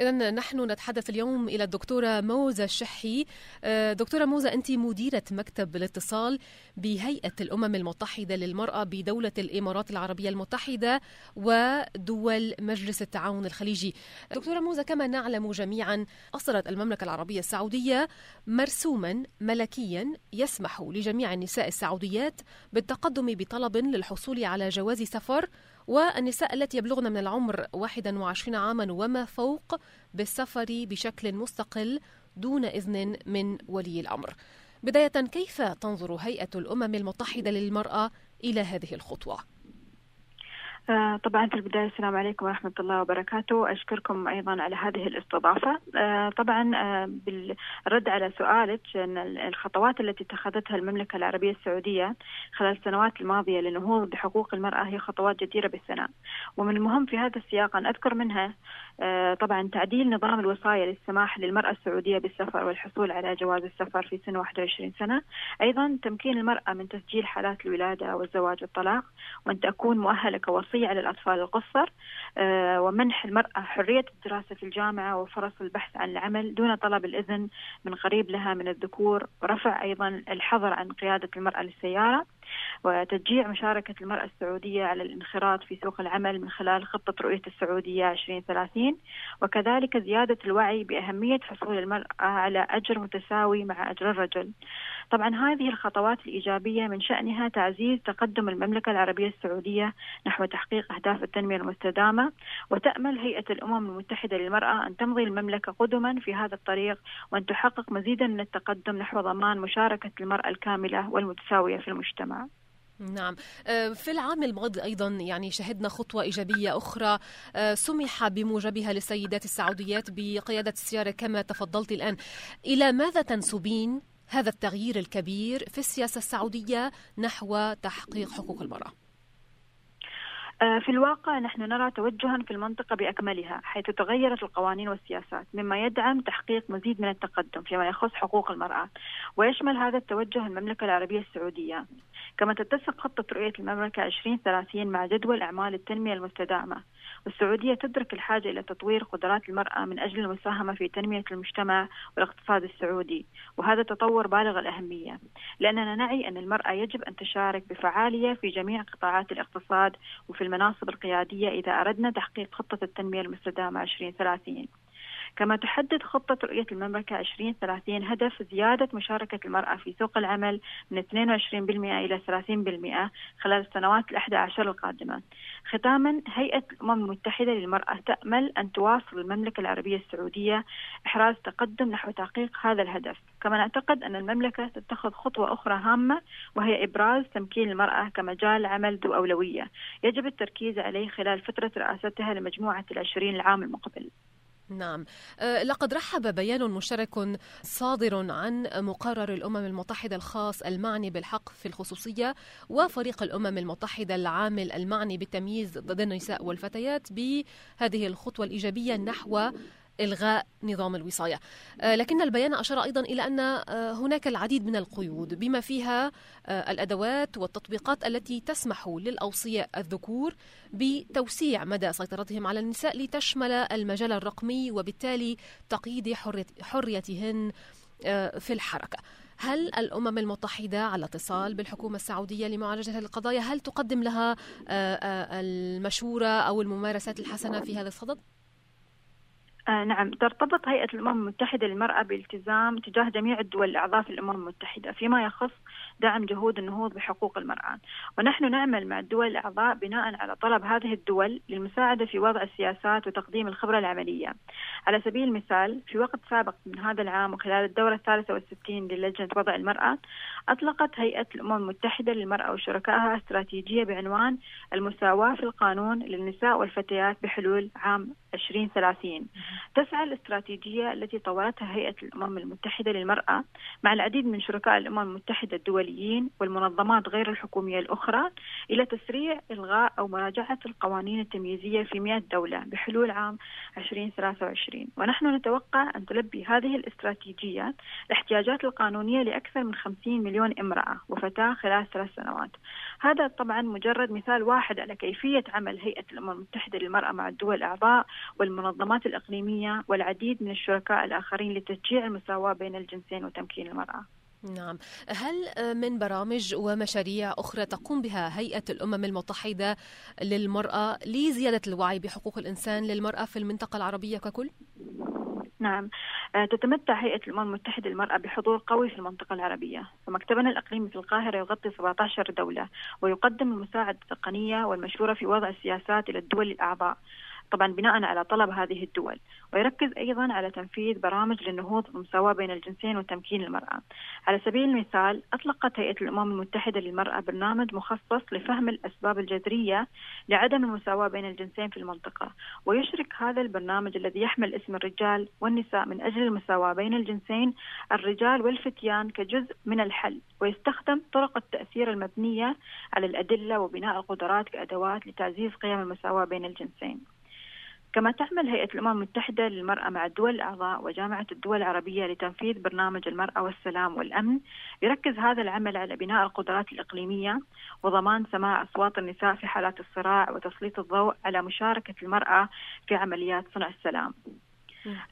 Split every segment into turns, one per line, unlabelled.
إذا نحن نتحدث اليوم إلى الدكتورة موزة الشحي. آه، دكتورة موزة أنت مديرة مكتب الاتصال بهيئة الأمم المتحدة للمرأة بدولة الإمارات العربية المتحدة ودول مجلس التعاون الخليجي. دكتورة موزة كما نعلم جميعا أصدرت المملكة العربية السعودية مرسوما ملكيا يسمح لجميع النساء السعوديات بالتقدم بطلب للحصول على جواز سفر والنساء التي يبلغن من العمر 21 عاما وما فوق بالسفر بشكل مستقل دون إذن من ولي الأمر. بداية كيف تنظر هيئة الأمم المتحدة للمرأة إلى هذه الخطوة؟
آه، طبعا في البداية السلام عليكم ورحمة الله وبركاته. أشكركم أيضا على هذه الاستضافة. آه، طبعا آه، بالرد على سؤالك أن الخطوات التي اتخذتها المملكة العربية السعودية خلال السنوات الماضية للنهوض بحقوق المرأة هي خطوات جديرة بالثناء. ومن المهم في هذا السياق أن أذكر منها طبعا تعديل نظام الوصاية للسماح للمرأة السعودية بالسفر والحصول على جواز السفر في سن 21 سنة. أيضا تمكين المرأة من تسجيل حالات الولادة والزواج والطلاق وأن تكون مؤهلة كوصية الوصية على الأطفال القصر آه، ومنح المرأة حرية الدراسة في الجامعة وفرص البحث عن العمل دون طلب الإذن من قريب لها من الذكور ورفع أيضا الحظر عن قيادة المرأة للسيارة. وتشجيع مشاركة المرأة السعودية على الانخراط في سوق العمل من خلال خطة رؤية السعودية 2030 وكذلك زيادة الوعي بأهمية حصول المرأة على أجر متساوي مع أجر الرجل. طبعا هذه الخطوات الإيجابية من شأنها تعزيز تقدم المملكة العربية السعودية نحو تحقيق أهداف التنمية المستدامة وتأمل هيئة الأمم المتحدة للمرأة أن تمضي المملكة قدما في هذا الطريق وأن تحقق مزيدا من التقدم نحو ضمان مشاركة المرأة الكاملة والمتساوية في المجتمع.
نعم. آه، في العام الماضي أيضا يعني شهدنا خطوة إيجابية أخرى. آه، سمح بموجبها للسيدات السعوديات بقيادة السيارة كما تفضلت الآن. إلى ماذا تنسبين هذا التغيير الكبير في السياسة السعودية نحو تحقيق حقوق المرأة؟
في الواقع نحن نرى توجها في المنطقة بأكملها حيث تغيرت القوانين والسياسات مما يدعم تحقيق مزيد من التقدم فيما يخص حقوق المرأة ويشمل هذا التوجه المملكة العربية السعودية. كما تتسق خطة رؤية المملكة 2030 مع جدول أعمال التنمية المستدامة. والسعودية تدرك الحاجة إلى تطوير قدرات المرأة من أجل المساهمة في تنمية المجتمع والاقتصاد السعودي وهذا تطور بالغ الأهمية لأننا نعي أن المرأة يجب أن تشارك بفعالية في جميع قطاعات الاقتصاد وفي المناصب القيادية إذا أردنا تحقيق خطة التنمية المستدامة 2030 كما تحدد خطة رؤية المملكة 2030 هدف زيادة مشاركة المرأة في سوق العمل من 22% إلى 30% خلال السنوات الأحدى عشر القادمة. ختاما هيئة الأمم المتحدة للمرأة تأمل أن تواصل المملكة العربية السعودية إحراز تقدم نحو تحقيق هذا الهدف. كما نعتقد أن المملكة تتخذ خطوة أخرى هامة وهي إبراز تمكين المرأة كمجال عمل ذو أولوية. يجب التركيز عليه خلال فترة رئاستها لمجموعة العشرين العام المقبل.
نعم. أه، لقد رحب بيان مشترك صادر عن مقرر الأمم المتحدة الخاص المعني بالحق في الخصوصية وفريق الأمم المتحدة العامل المعني بالتمييز ضد النساء والفتيات بهذه الخطوة الإيجابية نحو إلغاء نظام الوصاية آه، لكن البيان أشار أيضا إلى أن آه، هناك العديد من القيود بما فيها آه، الأدوات والتطبيقات التي تسمح للأوصياء الذكور بتوسيع مدى سيطرتهم على النساء لتشمل المجال الرقمي وبالتالي تقييد حريتهن في الحركة هل الأمم المتحدة على اتصال بالحكومة السعودية لمعالجة هذه القضايا هل تقدم لها المشورة أو الممارسات الحسنة في هذا الصدد؟
آه نعم. ترتبط هيئة الأمم المتحدة للمرأة بالتزام تجاه جميع الدول الأعضاء في الأمم المتحدة فيما يخص دعم جهود النهوض بحقوق المرأة. ونحن نعمل مع الدول الأعضاء بناء على طلب هذه الدول للمساعدة في وضع السياسات وتقديم الخبرة العملية. على سبيل المثال في وقت سابق من هذا العام وخلال الدورة الثالثة والستين للجنة وضع المرأة أطلقت هيئة الأمم المتحدة للمرأة وشركائها استراتيجية بعنوان المساواة في القانون للنساء والفتيات بحلول عام 2030 تسعى الاستراتيجية التي طورتها هيئة الأمم المتحدة للمرأة مع العديد من شركاء الأمم المتحدة الدوليين والمنظمات غير الحكومية الأخرى إلى تسريع إلغاء أو مراجعة القوانين التمييزية في 100 دولة بحلول عام 2023 ونحن نتوقع أن تلبي هذه الاستراتيجية الاحتياجات القانونية لأكثر من 50 مليون امرأة وفتاة خلال ثلاث سنوات. هذا طبعا مجرد مثال واحد على كيفية عمل هيئة الأمم المتحدة للمرأة مع الدول الأعضاء والمنظمات الإقليمية والعديد من الشركاء الآخرين لتشجيع المساواة بين الجنسين وتمكين المرأة.
نعم. هل من برامج ومشاريع أخرى تقوم بها هيئة الأمم المتحدة للمرأة لزيادة الوعي بحقوق الإنسان للمرأة في المنطقة العربية ككل؟
نعم. آه، تتمتع هيئة الأمم المتحدة للمرأة بحضور قوي في المنطقة العربية. فمكتبنا الإقليمي في القاهرة يغطي 17 دولة ويقدم المساعدة التقنية والمشورة في وضع السياسات إلى الدول الأعضاء. طبعا بناء على طلب هذه الدول ويركز أيضا على تنفيذ برامج للنهوض بالمساواة بين الجنسين وتمكين المرأة. على سبيل المثال أطلقت هيئة الأمم المتحدة للمرأة برنامج مخصص لفهم الأسباب الجذرية لعدم المساواة بين الجنسين في المنطقة ويشرك هذا البرنامج الذي يحمل اسم الرجال والنساء من أجل المساواة بين الجنسين الرجال والفتيان كجزء من الحل ويستخدم طرق التأثير المبنية على الأدلة وبناء القدرات كأدوات لتعزيز قيم المساواة بين الجنسين. كما تعمل هيئة الأمم المتحدة للمرأة مع الدول الأعضاء وجامعة الدول العربية لتنفيذ برنامج المرأة والسلام والأمن يركز هذا العمل على بناء القدرات الإقليمية وضمان سماع أصوات النساء في حالات الصراع وتسليط الضوء على مشاركة المرأة في عمليات صنع السلام.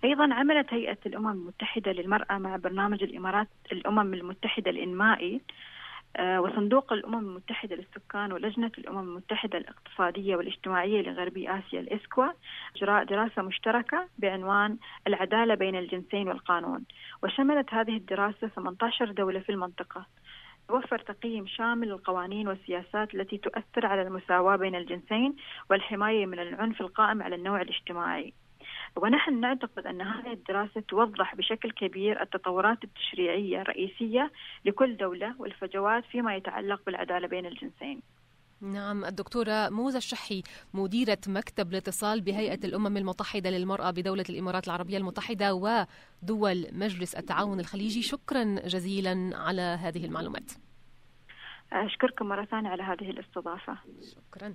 أيضا عملت هيئة الأمم المتحدة للمرأة مع برنامج الإمارات الأمم المتحدة الإنمائي وصندوق الأمم المتحدة للسكان ولجنة الأمم المتحدة الاقتصادية والاجتماعية لغربي آسيا الإسكوا إجراء دراسة مشتركة بعنوان العدالة بين الجنسين والقانون. وشملت هذه الدراسة 18 دولة في المنطقة. توفر تقييم شامل للقوانين والسياسات التي تؤثر على المساواة بين الجنسين والحماية من العنف القائم على النوع الاجتماعي. ونحن نعتقد أن هذه الدراسة توضح بشكل كبير التطورات التشريعية الرئيسية لكل دولة والفجوات فيما يتعلق بالعدالة بين الجنسين.
نعم الدكتورة موزة الشحي مديرة مكتب الاتصال بهيئة الأمم المتحدة للمرأة بدولة الإمارات العربية المتحدة ودول مجلس التعاون الخليجي. شكرا جزيلا على هذه المعلومات.
أشكركم مرة ثانية على هذه الاستضافة.
شكرا.